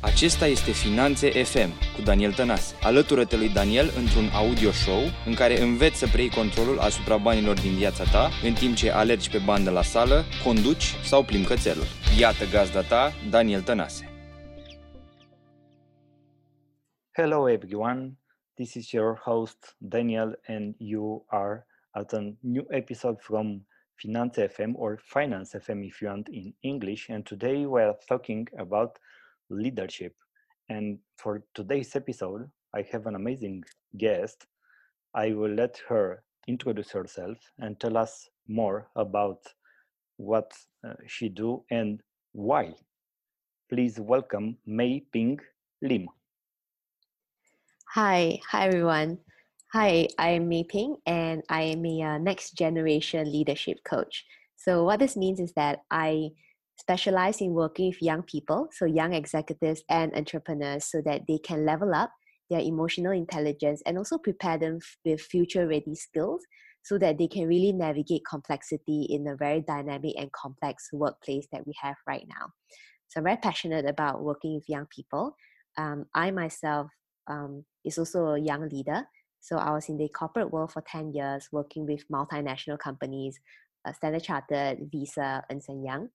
Acesta este Finanțe FM cu Daniel Tănase. Alătură-te lui Daniel într-un audio show în care înveți să preiei controlul asupra banilor din viața ta în timp ce alergi pe bandă la sală, conduci sau plimbi cățelul. Iată gazda ta, Daniel Tănase. Hello everyone, this is your host Daniel and you are at a new episode from Finance FM or Finance FM if you want in English and today we are talking about leadership. And for today's episode, I have an amazing guest. I will let her introduce herself and tell us more about what uh, she do and why. Please welcome Mei Ping Lim. Hi, hi everyone. Hi, I am Mei Ping and I am a uh, next generation leadership coach. So what this means is that I specialize in working with young people, so young executives and entrepreneurs, so that they can level up their emotional intelligence and also prepare them with future ready skills so that they can really navigate complexity in a very dynamic and complex workplace that we have right now. So I'm very passionate about working with young people. Um, I myself um, is also a young leader. So I was in the corporate world for 10 years, working with multinational companies, uh, Standard Chartered, Visa, and Young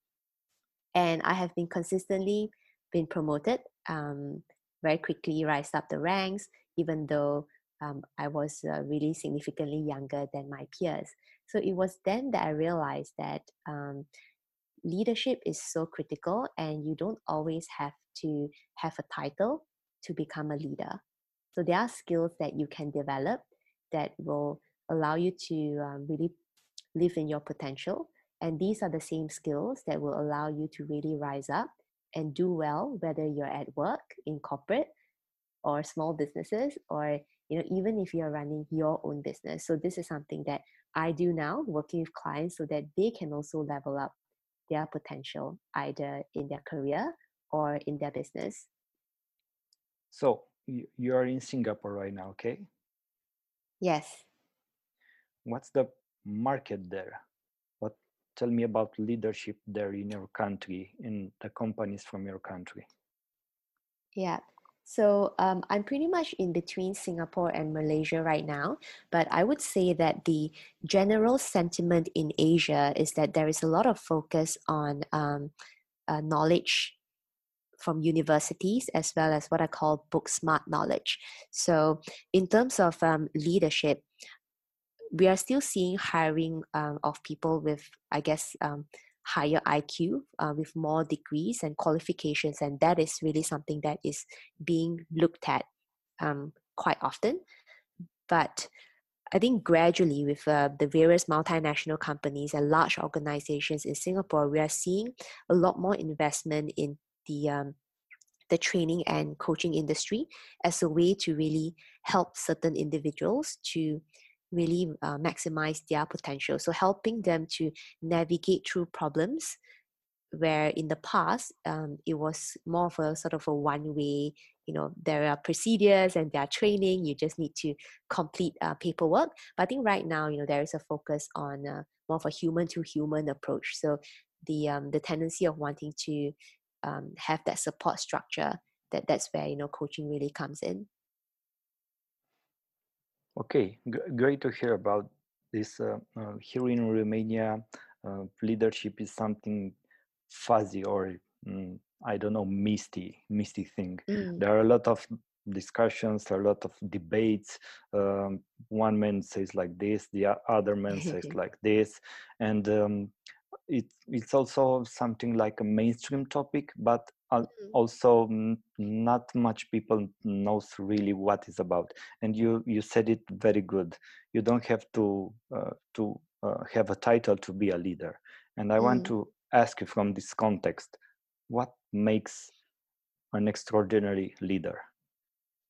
and I have been consistently been promoted um, very quickly, rise up the ranks, even though um, I was uh, really significantly younger than my peers. So it was then that I realized that um, leadership is so critical, and you don't always have to have a title to become a leader. So there are skills that you can develop that will allow you to um, really live in your potential and these are the same skills that will allow you to really rise up and do well, whether you're at work, in corporate, or small businesses, or you know, even if you're running your own business. So this is something that I do now, working with clients so that they can also level up their potential either in their career or in their business. So you are in Singapore right now, okay? Yes. What's the market there? Tell me about leadership there in your country in the companies from your country yeah so um, i'm pretty much in between singapore and malaysia right now but i would say that the general sentiment in asia is that there is a lot of focus on um, uh, knowledge from universities as well as what I call book smart knowledge. So, in terms of um, leadership, we are still seeing hiring um, of people with, I guess, um, higher IQ, uh, with more degrees and qualifications, and that is really something that is being looked at um, quite often. But I think gradually, with uh, the various multinational companies and large organizations in Singapore, we are seeing a lot more investment in the um, the training and coaching industry as a way to really help certain individuals to really uh, maximize their potential. So helping them to navigate through problems where in the past um, it was more of a sort of a one way you know there are procedures and there are training you just need to complete uh, paperwork. But i think right now you know there is a focus on uh, more of a human to human approach. So the um, the tendency of wanting to um, have that support structure that that's where you know coaching really comes in Okay, G great to hear about this. Uh, uh, here in Romania, uh, leadership is something fuzzy or mm, I don't know, misty, misty thing. Mm. There are a lot of discussions, a lot of debates. Um, one man says like this, the other man says like this, and um, it, it's also something like a mainstream topic, but mm-hmm. also not much people knows really what it's about and you you said it very good you don't have to uh, to uh, have a title to be a leader and i mm. want to ask you from this context what makes an extraordinary leader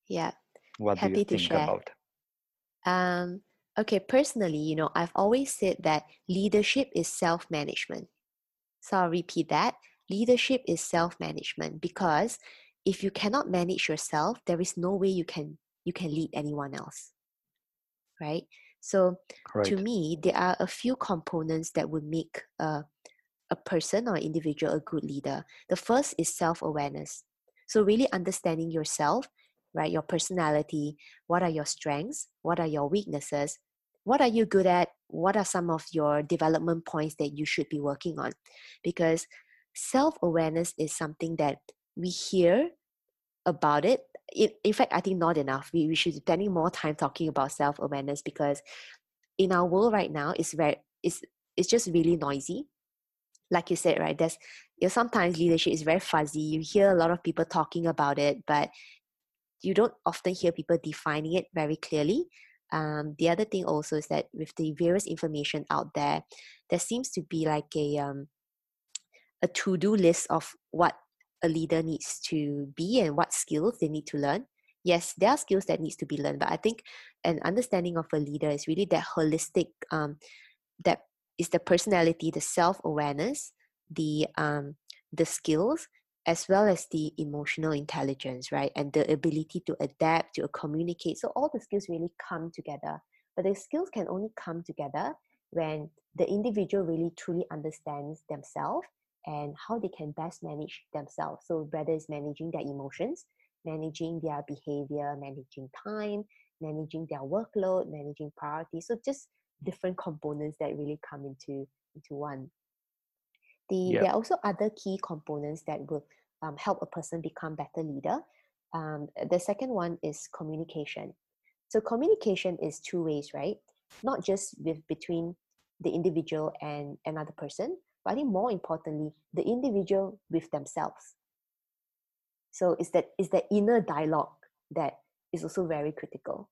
yeah what Happy do you think share. about um okay personally you know i've always said that leadership is self-management. So i'll repeat that. Leadership is self-management because if you cannot manage yourself there is no way you can you can lead anyone else right? So right. to me there are a few components that would make a, a person or individual a good leader. The first is self-awareness. So, really understanding yourself, right? Your personality, what are your strengths, what are your weaknesses, what are you good at, what are some of your development points that you should be working on. Because self awareness is something that we hear about it. In, in fact, I think not enough. We, we should be spending more time talking about self awareness because in our world right now, it's very it's it's just really noisy. Like you said, right? There's you know, sometimes leadership is very fuzzy. You hear a lot of people talking about it, but you don't often hear people defining it very clearly. Um, the other thing also is that with the various information out there, there seems to be like a um, a to do list of what a leader needs to be and what skills they need to learn. Yes, there are skills that needs to be learned, but I think an understanding of a leader is really that holistic, um, that is the personality, the self awareness, the um, the skills, as well as the emotional intelligence, right, and the ability to adapt, to communicate. So all the skills really come together. But the skills can only come together when the individual really truly understands themselves and how they can best manage themselves. So whether it's managing their emotions, managing their behavior, managing time, managing their workload, managing priorities. So just different components that really come into into one. The Yeah. there are also other key components that will um, help a person become better leader. Um, the second one is communication. So communication is two ways, right? Not just with between the individual and another person, but I think more importantly, the individual with themselves. So it's that that inner dialogue that is also very critical,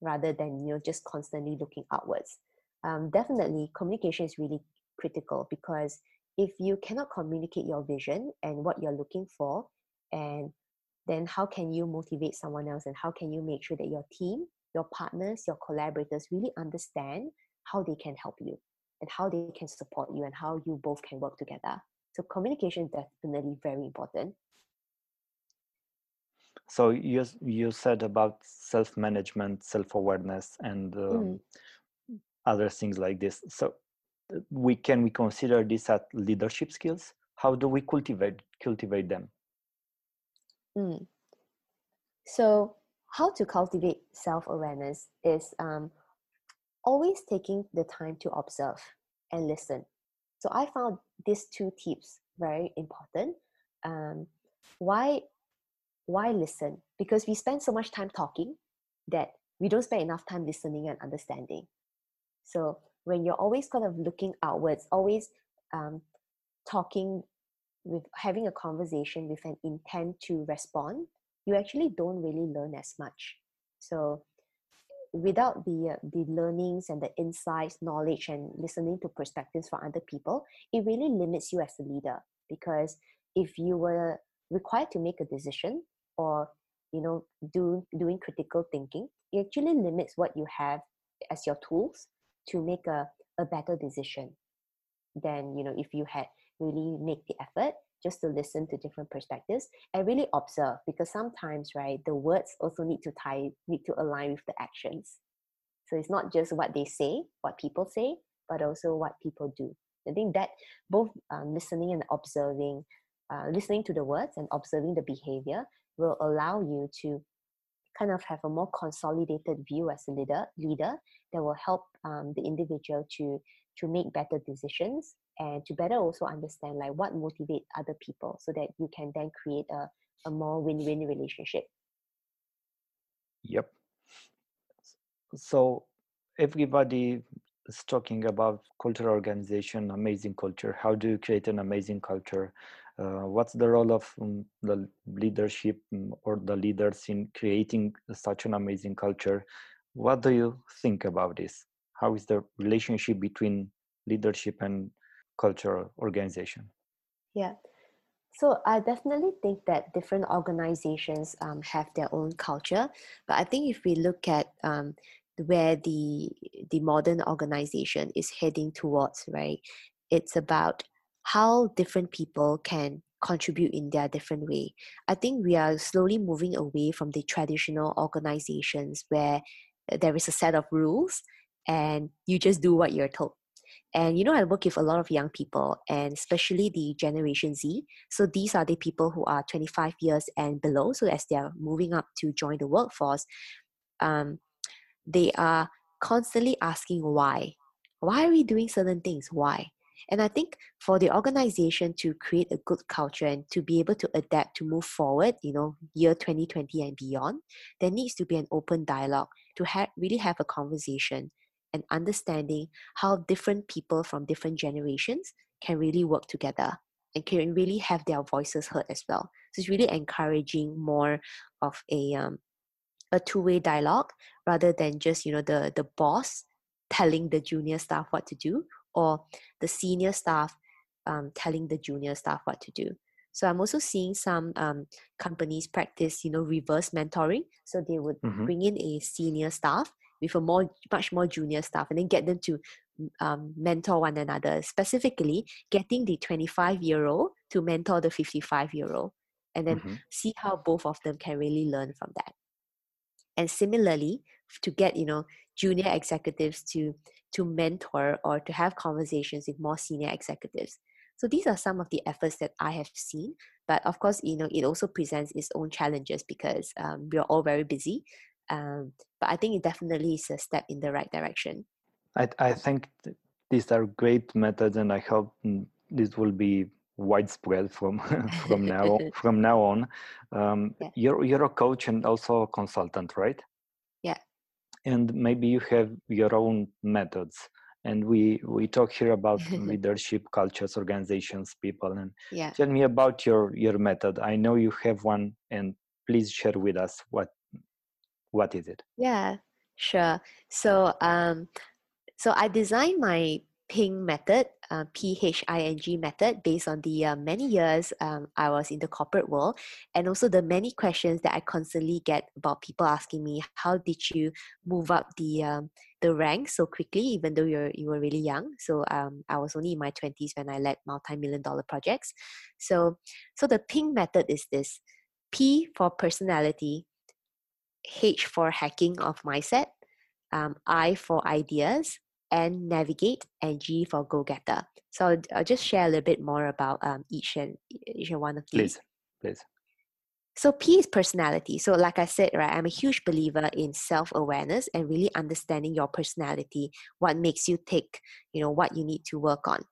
rather than you know just constantly looking outwards. Um, definitely, communication is really critical because if you cannot communicate your vision and what you're looking for, and then how can you motivate someone else and how can you make sure that your team, your partners, your collaborators really understand how they can help you and how they can support you and how you both can work together. So communication is definitely very important. So you you said about self management, self awareness, and um, Mm. other things like this. So we can we consider this as leadership skills? How do we cultivate cultivate them? Mm. So, how to cultivate self awareness is um, always taking the time to observe and listen. So, I found these two tips very important. Um, why, why listen? Because we spend so much time talking that we don't spend enough time listening and understanding. So, when you're always kind of looking outwards, always um, talking with having a conversation with an intent to respond, you actually don't really learn as much. So without the uh, the learnings and the insights, knowledge, and listening to perspectives from other people, it really limits you as a leader. Because if you were required to make a decision or you know do doing critical thinking, it actually limits what you have as your tools to make a, a better decision than you know if you had really make the effort just to listen to different perspectives and really observe because sometimes right the words also need to tie need to align with the actions. So it's not just what they say what people say but also what people do. I think that both um, listening and observing uh, listening to the words and observing the behavior will allow you to kind of have a more consolidated view as a leader leader that will help um, the individual to to make better decisions and to better also understand like what motivate other people so that you can then create a, a more win-win relationship Yep. So everybody is talking about cultural organization, amazing culture. How do you create an amazing culture? Uh, what's the role of um, the leadership um, or the leaders in creating such an amazing culture? What do you think about this? How is the relationship between leadership and cultural organization? yeah so i definitely think that different organizations um, have their own culture but i think if we look at um, where the the modern organization is heading towards right it's about how different people can contribute in their different way i think we are slowly moving away from the traditional organizations where there is a set of rules and you just do what you're told And you know, I work with a lot of young people, and especially the Generation Z. So these are the people who are 25 years and below. So as they are moving up to join the workforce, um, they are constantly asking why. Why are we doing certain things? Why? And I think for the organization to create a good culture and to be able to adapt to move forward, you know, year 2020 and beyond, there needs to be an open dialogue to have really have a conversation and understanding how different people from different generations can really work together and can really have their voices heard as well. So it's really encouraging more of a um, a two-way dialogue rather than just you know the the boss telling the junior staff what to do or the senior staff um, telling the junior staff what to do. So I'm also seeing some um, companies practice, you know, reverse mentoring. So they would mm-hmm. bring in a senior staff with a more, much more junior staff, and then get them to um, mentor one another. Specifically, getting the 25 year old to mentor the 55 year old, and then mm-hmm. see how both of them can really learn from that. And similarly, to get you know junior executives to to mentor or to have conversations with more senior executives. So these are some of the efforts that I have seen. But of course, you know, it also presents its own challenges because um, we're all very busy. Um, but I think it definitely is a step in the right direction. I, I think th- these are great methods, and I hope mm, this will be widespread from from now from now on. Um, yeah. You're you're a coach and also a consultant, right? And maybe you have your own methods. And we we talk here about leadership cultures organizations people and yeah. tell me about your your method. I know you have one and please share with us what what is it? Yeah sure. So um so i designed my PHING method uh, P-H-I-N-G method based on the uh, many years um, I was in the corporate world and also the many questions that I constantly get about people asking me, how did you move up the um, the rank so quickly, even though you're you were really young? So um, I was only in my twenties when I led multi-million dollar projects. So so the PHING method is this: P for personality, H for hacking of mindset, um, I for ideas, N navigate, and G for go getter. So I'll, I'll, just share a little bit more about um, each and each and one of these. Please, please. So P is personality. So like I said, right, I'm a huge believer in self-awareness and really understanding your personality, what makes you tick, you know, what you need to work on.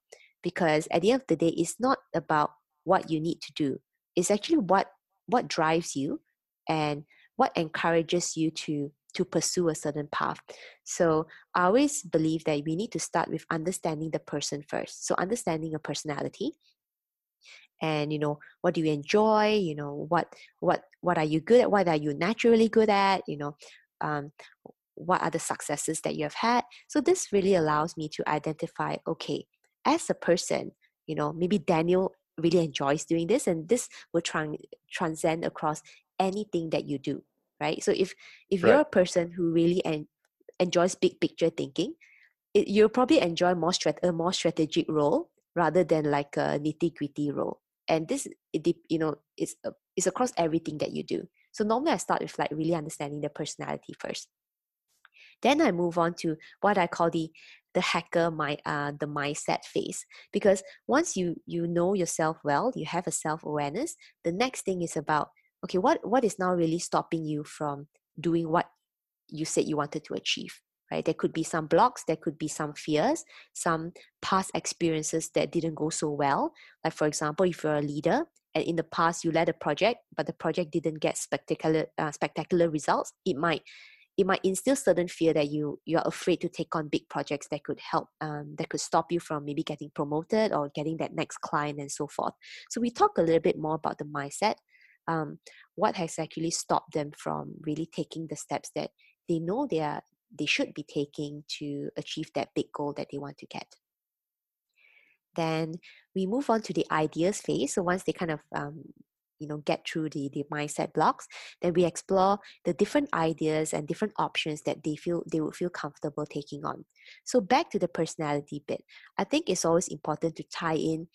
Because at the end of the day, it's not about what you need to do. It's actually what what drives you and what encourages you to to pursue a certain path. So I always believe that we need to start with understanding the person first. So understanding a personality and you know what do you enjoy? You know what what what are you good at? What are you naturally good at? You know um, what are the successes that you have had? So this really allows me to identify okay as a person you know maybe daniel really enjoys doing this and this will tran- transcend across anything that you do right? So if if right. you're a person who really en- enjoys big picture thinking it, you'll probably enjoy more strat- a more strategic role rather than like a nitty gritty role. And this it, you know it's uh, it's across everything that you do. So normally i start with like really understanding the personality first. Then i move on to what i call the the hacker my uh, the mindset phase. Because once you you know yourself well you have a self awareness the next thing is about okay what what is now really stopping you from doing what you said you wanted to achieve right? There could be some blocks there could be some fears some past experiences that didn't go so well. Like for example if you're a leader and in the past you led a project but the project didn't get spectacular uh, spectacular results it might it might instill certain fear that you you are afraid to take on big projects that could help um, that could stop you from maybe getting promoted or getting that next client and so forth. So we talk a little bit more about the mindset um, what has actually stopped them from really taking the steps that they know they are they should be taking to achieve that big goal that they want to get. Then we move on to the ideas phase. So once they kind of um, you know get through the the mindset blocks then we explore the different ideas and different options that they feel they would feel comfortable taking on. So back to the personality bit. I think it's always important to tie in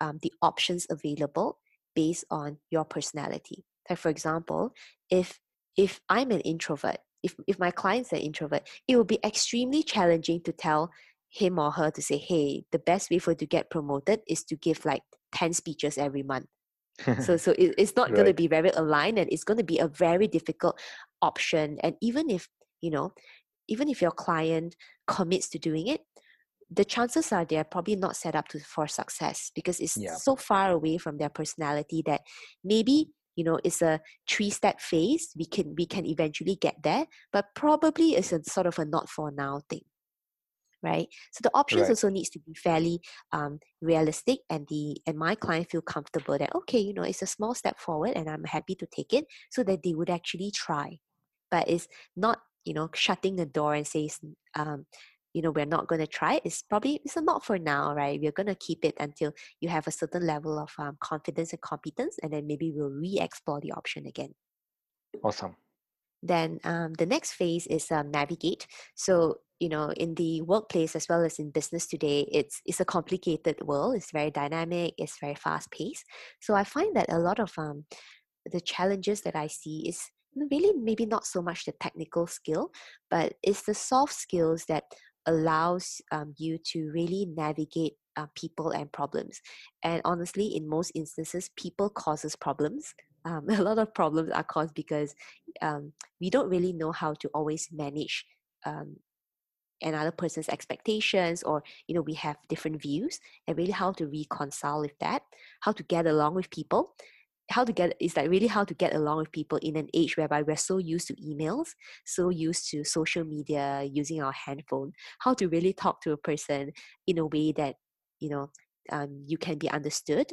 um, the options available based on your personality. Like for example, if if I'm an introvert, if if my client's an introvert, it will be extremely challenging to tell him or her to say, hey, the best way for you to get promoted is to give like 10 speeches every month. so so it, it's not right. going to be very aligned and it's going to be a very difficult option. And even if, you know, even if your client commits to doing it, the chances are they're probably not set up to for success because it's yeah. so far away from their personality that maybe you know it's a three step phase we can we can eventually get there but probably it's a sort of a not for now thing right so the options right. also needs to be fairly um, realistic and the and my client feel comfortable that okay you know it's a small step forward and i'm happy to take it so that they would actually try but it's not you know shutting the door and says um, you know we're not going to try it. it's probably it's not for now right? We're going to keep it until you have a certain level of um, confidence and competence and then maybe we'll re-explore the option again. Awesome. Then um, the next phase is um, navigate. So you know in the workplace as well as in business today it's it's a complicated world it's very dynamic it's very fast paced. So i find that a lot of um, the challenges that i see is really maybe not so much the technical skill but it's the soft skills that allows um, you to really navigate uh, people and problems. And honestly in most instances people causes problems. Um, a lot of problems are caused because um, we don't really know how to always manage um, another person's expectations or you know we have different views and really how to reconcile with that how to get along with people how to get is like really how to get along with people in an age whereby we're so used to emails so used to social media using our handphone how to really talk to a person in a way that you know um, you can be understood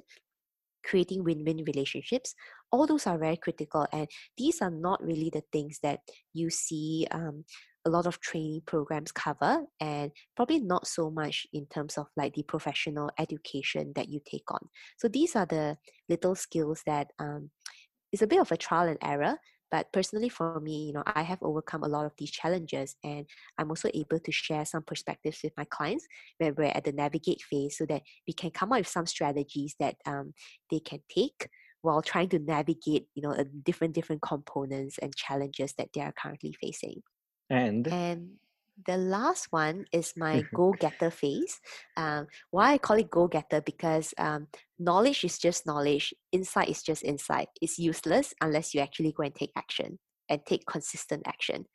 creating win-win relationships. All those are very critical and these are not really the things that you see um, a lot of training programs cover and probably not so much in terms of like the professional education that you take on. So these are the little skills that um, is a bit of a trial and error but personally for me you know i have overcome a lot of these challenges and i'm also able to share some perspectives with my clients when we're at the navigate phase so that we can come up with some strategies that um, they can take while trying to navigate you know different different components and challenges that they are currently facing and and the last one is my go getter phase. Um, why I call it go getter because um, knowledge is just knowledge, insight is just insight. It's useless unless you actually go and take action and take consistent action.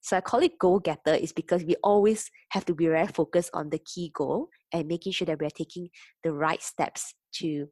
So I call it go getter is because we always have to be very focused on the key goal and making sure that we're taking the right steps to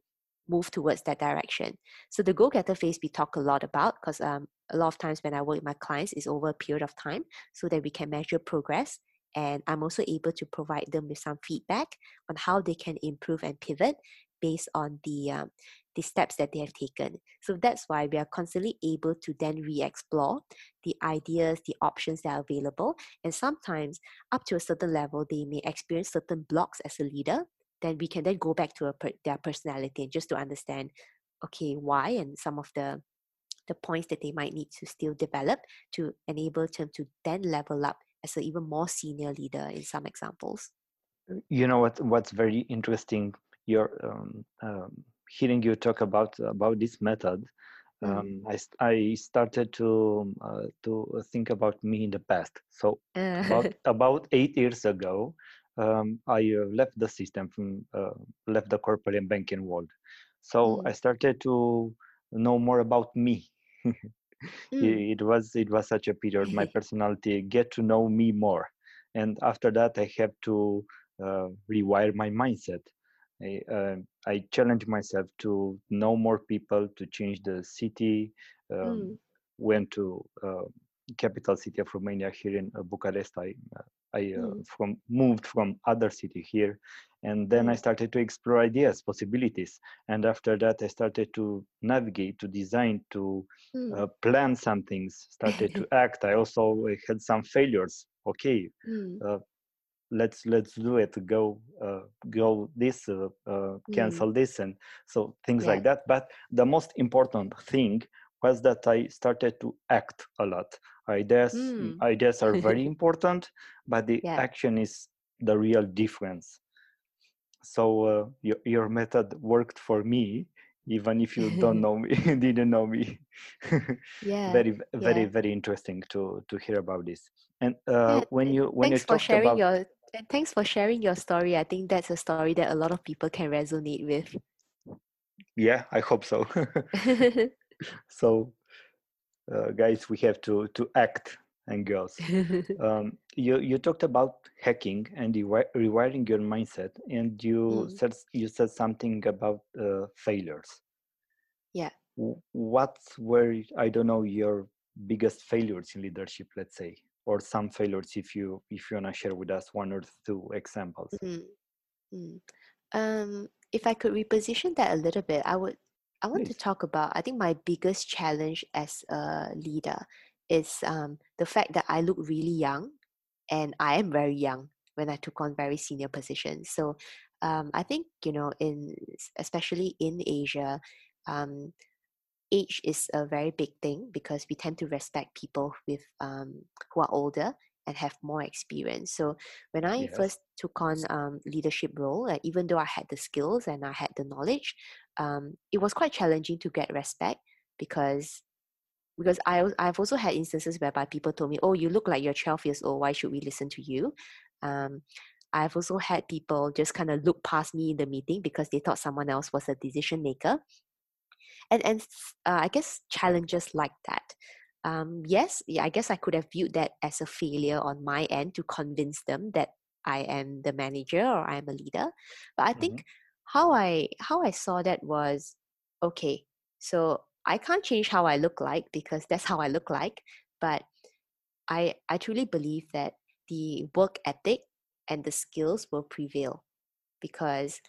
move towards that direction. So the go-getter phase we talk a lot about because um, a lot of times when I work with my clients is over a period of time so that we can measure progress. And I'm also able to provide them with some feedback on how they can improve and pivot based on the um, the steps that they have taken. So that's why we are constantly able to then re-explore the ideas, the options that are available. And sometimes up to a certain level, they may experience certain blocks as a leader then we can then go back to per, their personality and just to understand okay why and some of the the points that they might need to still develop to enable them to then level up as an even more senior leader in some examples uh, you know what what's very interesting you're um, um, hearing you talk about about this method um, I, I started to uh, to think about me in the past. So uh. about about eight years ago, um, I uh, left the system from uh, left the corporate and banking world. So mm. I started to know more about me. mm. it, it, was it was such a period. My personality get to know me more, and after that I have to uh, rewire my mindset. I, uh, I challenge myself to know more people, to change the city. Um, mm. Went to uh, capital city of Romania here in uh, Bucharest. I I uh, mm. from moved from other city here, and then I started to explore ideas, possibilities, and after that I started to navigate, to design, to mm. uh, plan some things. Started to act. I also had some failures. Okay, mm. uh, let's let's do it. Go uh, go this, uh, uh, cancel mm. this, and so things yeah. like that. But the most important thing was that I started to act a lot. Ideas mm. ideas are very important, but the yeah. action is the real difference. So uh, your your method worked for me, even if you don't know me, didn't know me. yeah. Very very yeah. very interesting to to hear about this. And uh, yeah. when you when thanks you for sharing about, your And thanks for sharing your story. I think that's a story that a lot of people can resonate with. Yeah, I hope so. so, uh, guys, we have to to act and girls. um, you you talked about hacking and rewiring your mindset, and you mm. said you said something about uh, failures. Yeah. What were I don't know your biggest failures in leadership? Let's say, or some failures, if you if you wanna share with us one or two examples. Mm. Mm. Um, if I could reposition that a little bit, I would I want to talk about I think my biggest challenge as a leader is um, the fact that I look really young and I am very young when I took on very senior positions. So um, I think, you know, in especially in Asia, um, age is a very big thing because we tend to respect people with um, who are older and have more experience. So when I yes. first took on um, leadership role, uh, even though I had the skills and I had the knowledge, um, it was quite challenging to get respect because because I I've also had instances whereby people told me, "Oh, you look like you're 12 years old. Why should we listen to you?" Um, I've also had people just kind of look past me in the meeting because they thought someone else was a decision maker, and and uh, I guess challenges like that. Um, yes, yeah, I guess I could have viewed that as a failure on my end to convince them that I am the manager or I am a leader. But I mm-hmm. think how I how I saw that was okay. So I can't change how I look like because that's how I look like. But I I truly believe that the work ethic and the skills will prevail because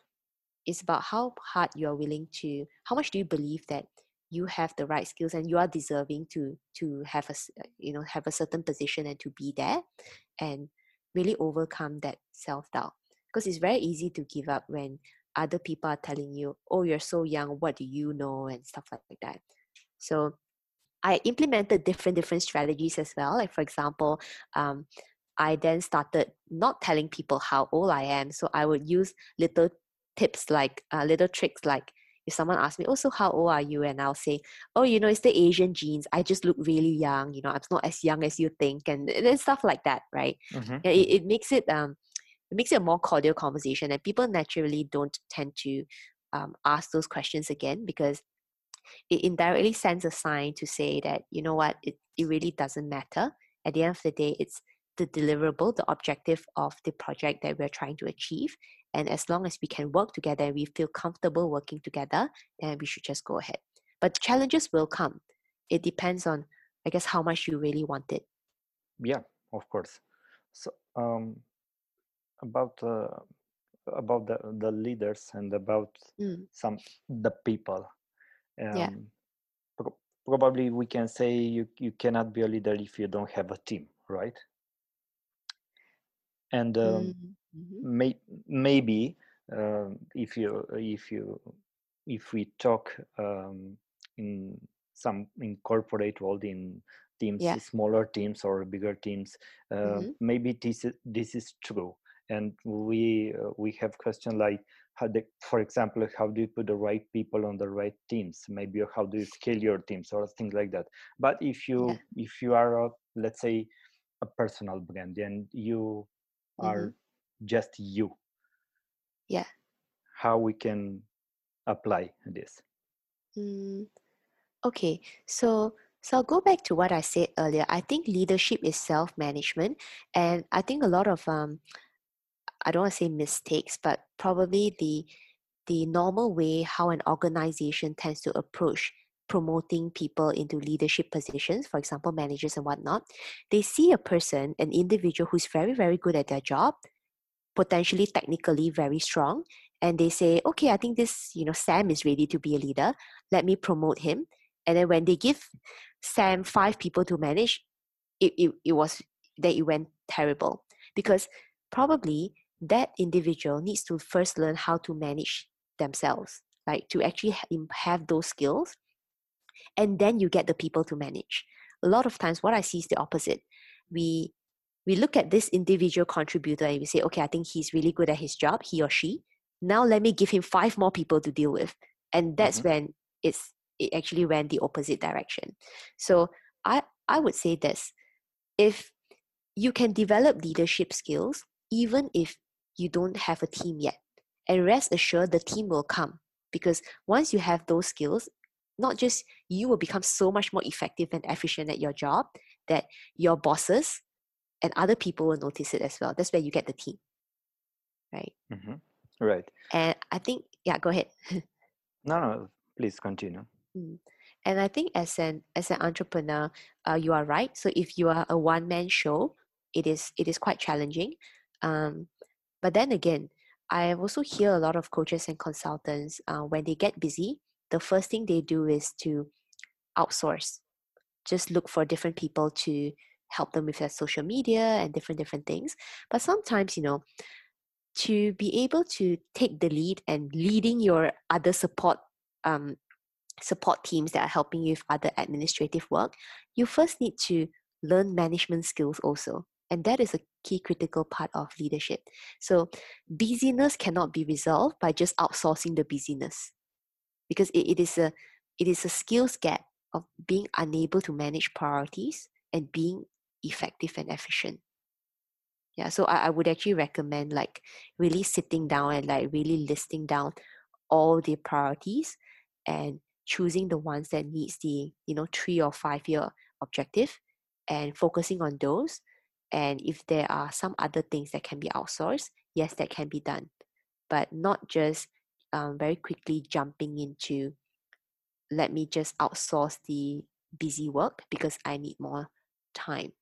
it's about how hard you're willing to how much do you believe that you have the right skills and you are deserving to to have a you know have a certain position and to be there and really overcome that self-doubt because it's very easy to give up when other people are telling you, oh, you're so young, what do you know, and stuff like that. So I implemented different different strategies as well. Like for example, um, I then started not telling people how old I am. So I would use little tips like uh, little tricks like if someone asks me, oh, so how old are you? And I'll say, oh, you know, it's the Asian genes. I just look really young. You know, I'm not as young as you think, and, and stuff like that, right? Mm-hmm. It, it makes it um, it makes it a more cordial conversation and people naturally don't tend to um, ask those questions again because it indirectly sends a sign to say that you know what? It, it really doesn't matter. At the end of the day it's the deliverable the objective of the project that we're trying to achieve and as long as we can work together and we feel comfortable working together then we should just go ahead. But challenges will come. It depends on i guess how much you really want it. Yeah of course. So um about uh, about the, the leaders and about mm. some the people um, yeah. Pro- probably we can say you, you cannot be a leader if you don't have a team right and um, mm-hmm. may, maybe um, if you if you if we talk um, in some in corporate world in teams yeah. smaller teams or bigger teams uh, mm-hmm. maybe this is, this is true and we uh, we have questions like how they, for example how do you put the right people on the right teams maybe how do you scale your teams or things like that but if you yeah. if you are a, let's say a personal brand and you are mm-hmm. just you yeah how we can apply this mm, okay so so I'll go back to what I said earlier. I think leadership is self-management, and I think a lot of um, I don't want to say mistakes, but probably the the normal way how an organization tends to approach promoting people into leadership positions, for example, managers and whatnot, they see a person, an individual who's very, very good at their job, potentially technically very strong, and they say, okay, I think this, you know, Sam is ready to be a leader. Let me promote him. And then when they give Sam five people to manage, it, it, it was that it went terrible because probably that individual needs to first learn how to manage themselves, like to actually have those skills. And then you get the people to manage. A lot of times, what I see is the opposite. We we look at this individual contributor and we say, okay, I think he's really good at his job, he or she. Now let me give him five more people to deal with. And that's mm-hmm. when it's it actually went the opposite direction. So I I would say this if you can develop leadership skills even if you don't have a team yet. And rest assured, the team will come because once you have those skills, not just you will become so much more effective and efficient at your job that your bosses and other people will notice it as well. That's where you get the team, right? Mm-hmm. Right. And I think, yeah, go ahead. no, no, please continue. Mm. And I think as an as an entrepreneur, uh, you are right. So if you are a one man show, it is it is quite challenging. Um, but then again, I also hear a lot of coaches and consultants uh, when they get busy, the first thing they do is to outsource. Just look for different people to help them with their social media and different different things. But sometimes, you know, to be able to take the lead and leading your other support um, support teams that are helping you with other administrative work, you first need to learn management skills also. And that is a key critical part of leadership. So busyness cannot be resolved by just outsourcing the busyness. Because it, it is a it is a skills gap of being unable to manage priorities and being effective and efficient. Yeah, so I, I would actually recommend like really sitting down and like really listing down all the priorities and choosing the ones that needs the you know three or five year objective and focusing on those and if there are some other things that can be outsourced yes that can be done. But not just um, very quickly jumping into let me just outsource the busy work because i need more time.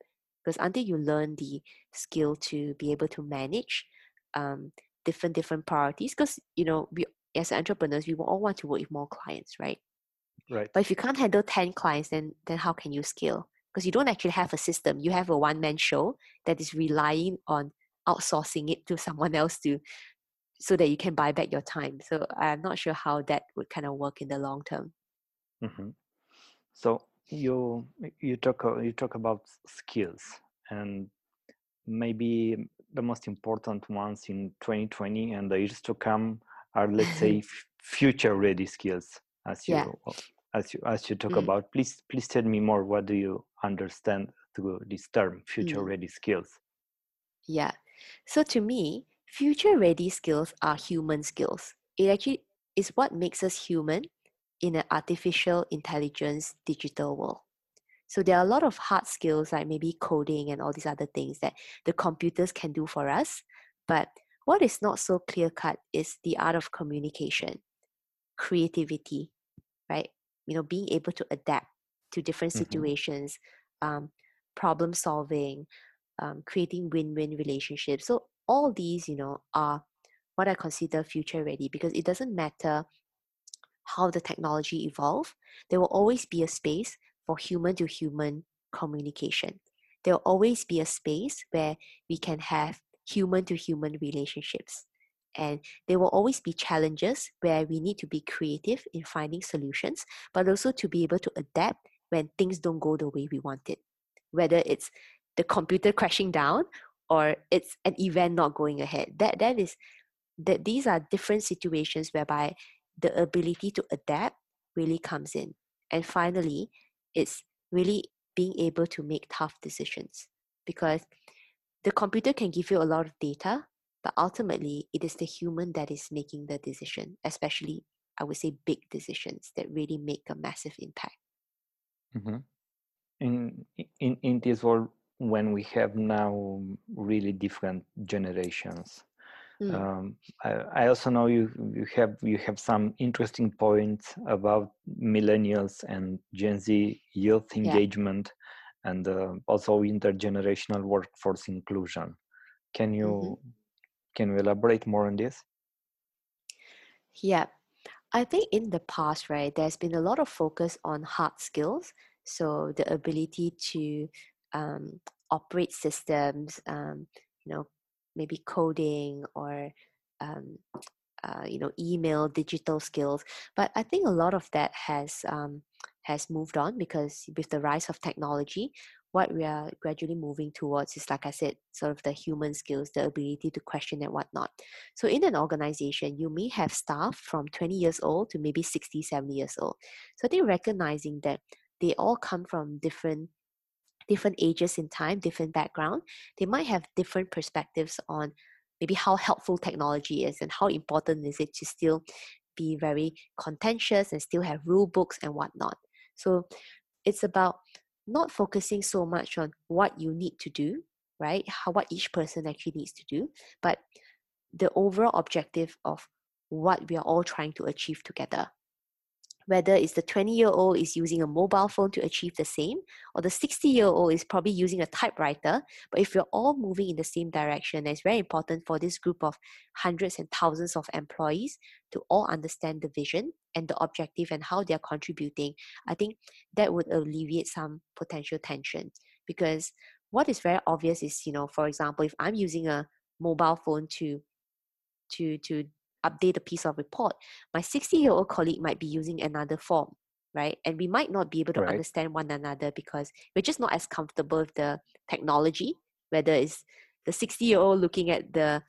Because until you learn the skill to be able to manage um, different different priorities because you know we as entrepreneurs we all want to work with more clients right? Right. But if you can't handle 10 clients then then how can you scale because you don't actually have a system you have a one man show that is relying on outsourcing it to someone else to so that you can buy back your time so i'm not sure how that would kind of work in the long term mm-hmm. so you you talk you talk about skills and maybe the most important ones in 2020 and the years to come are let's say future ready skills as you yeah. As you as you talk mm. about please please tell me more what do you understand through this term future mm. ready skills yeah so to me future ready skills are human skills it actually is what makes us human in an artificial intelligence digital world. So there are a lot of hard skills like maybe coding and all these other things that the computers can do for us. But what is not so clear cut is the art of communication, creativity, right? You know, being able to adapt to different mm-hmm. situations, um, problem solving, um, creating win-win relationships. So all these, you know, are what I consider future ready because it doesn't matter how the technology evolve, there will always be a space for human to human communication. There will always be a space where we can have human to human relationships. And there will always be challenges where we need to be creative in finding solutions, but also to be able to adapt when things don't go the way we want it. Whether it's the computer crashing down or it's an event not going ahead. That that is that these are different situations whereby the ability to adapt really comes in. And finally, it's really being able to make tough decisions because the computer can give you a lot of data, but ultimately it is the human that is making the decision, especially, I would say, big decisions that really make a massive impact. Mm-hmm. In, in, in this world, when we have now really different generations, Mm. Um, I, I, also know you you have you have some interesting points about millennials and Gen Z youth engagement, yeah. and uh, also intergenerational workforce inclusion. Can you mm-hmm. Can you elaborate more on this? Yeah, I think in the past, right, there's been a lot of focus on hard skills, so the ability to um, operate systems, um, you know, maybe coding or um, uh, you know email digital skills but i think a lot of that has um, has moved on because with the rise of technology what we are gradually moving towards is like i said sort of the human skills the ability to question and whatnot. So in an organization you may have staff from 20 years old to maybe 60 70 years old. So i think recognizing that they all come from different different ages in time, different background, they might have different perspectives on maybe how helpful technology is and how important is it to still be very contentious and still have rule books and whatnot. So it's about not focusing so much on what you need to do, right? How what each person actually needs to do, but the overall objective of what we are all trying to achieve together whether it's the 20 year old is using a mobile phone to achieve the same or the 60 year old is probably using a typewriter. But if we're all moving in the same direction it's very important for this group of hundreds and thousands of employees to all understand the vision and the objective and how they're contributing. I think that would alleviate some potential tension because what is very obvious is you know for example if i'm using a mobile phone to to to update a piece of report, my 60 year old colleague might be using another form, right? And we might not be able to right. understand one another because we're just not as comfortable with the technology, whether it's the 60 year old looking at the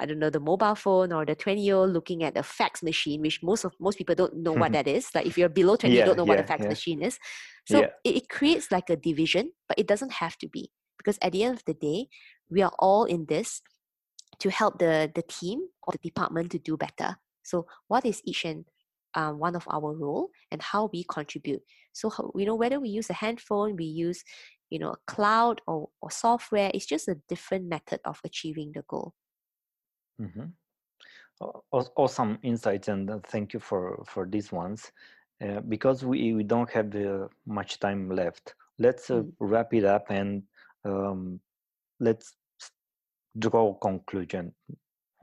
I don't know the mobile phone or the 20 year old looking at a fax machine, which most of most people don't know what that is. Like if you're below 20, yeah, you don't know yeah, what a fax yeah. machine is. So it, it creates like a division, but it doesn't have to be because at the end of the day, we are all in this to help the, the team or the department to do better. So, what is each and uh, one of our role and how we contribute? So, you know, whether we use a handphone, we use, you know, a cloud or, or software, it's just a different method of achieving the goal. Mm-hmm. Awesome insights, and uh, thank you for for these ones. Uh, because we, we don't have uh, much time left, let's uh, mm. wrap it up and um, let's draw conclusion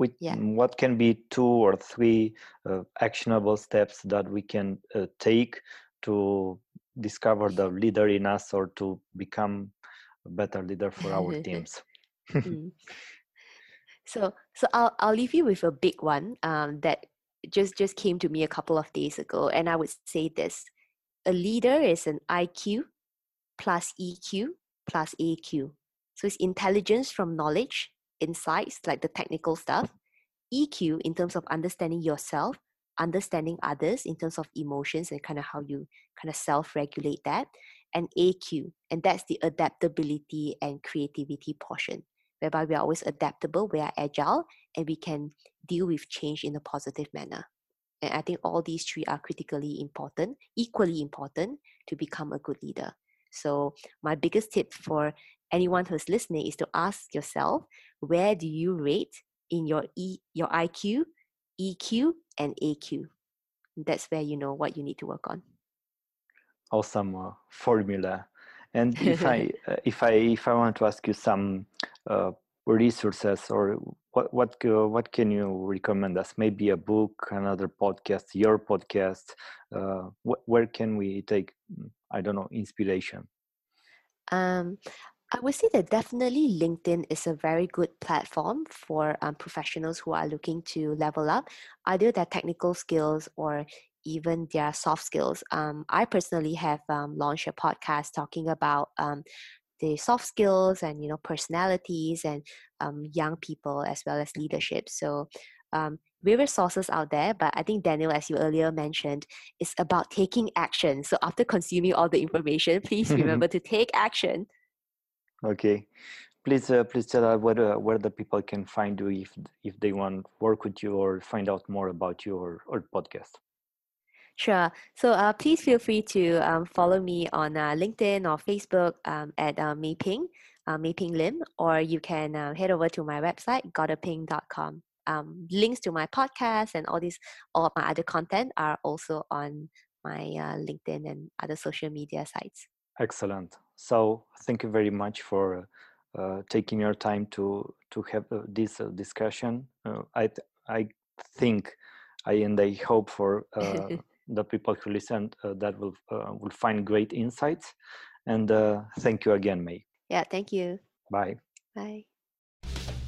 with yeah. what can be two or three uh, actionable steps that we can uh, take to discover the leader in us or to become a better leader for our teams mm. so so i'll i'll leave you with a big one um, that just just came to me a couple of days ago and i would say this a leader is an iq plus eq plus aq so it's intelligence from knowledge insights, like the technical stuff, EQ in terms of understanding yourself, understanding others in terms of emotions and kind of how you kind of self regulate that, and AQ, and that's the adaptability and creativity portion, whereby we are always adaptable, we are agile, and we can deal with change in a positive manner. And I think all these three are critically important, equally important to become a good leader. So, my biggest tip for anyone who's listening is to ask yourself where do you rate in your e your iq eq and aq that's where you know what you need to work on. Awesome uh, formula. And if i uh, if i if i want to ask you some uh, resources or what what uh, what can you recommend us? Maybe a book another podcast your podcast uh, wh- where can we take mm, i don't know inspiration? Um, I would say that definitely LinkedIn is a very good platform for um, professionals who are looking to level up either their technical skills or even their soft skills. Um, I personally have um, launched a podcast talking about um, the soft skills and you know personalities and um, young people as well as leadership. So um, various sources out there, but I think Daniel, as you earlier mentioned, is about taking action. So after consuming all the information, please remember to take action Okay, please uh, please tell us where uh, where the people can find you if if they want to work with you or find out more about you or, or podcast. Sure. So uh, please feel free to um, follow me on uh, LinkedIn or Facebook um, at uh, Mei Phing, uh, Mei Phing Lim, or you can uh, head over to my website, goddardping.com. Um, links to my podcast and all these, all of my other content are also on my uh, LinkedIn and other social media sites. Excellent. So thank you very much for uh, taking your time to to have uh, this uh, discussion. Uh, I I think I and I hope for uh, the people who listen uh, that will will find great insights. And thank you again, Mei. Yeah, thank you. Bye. Bye.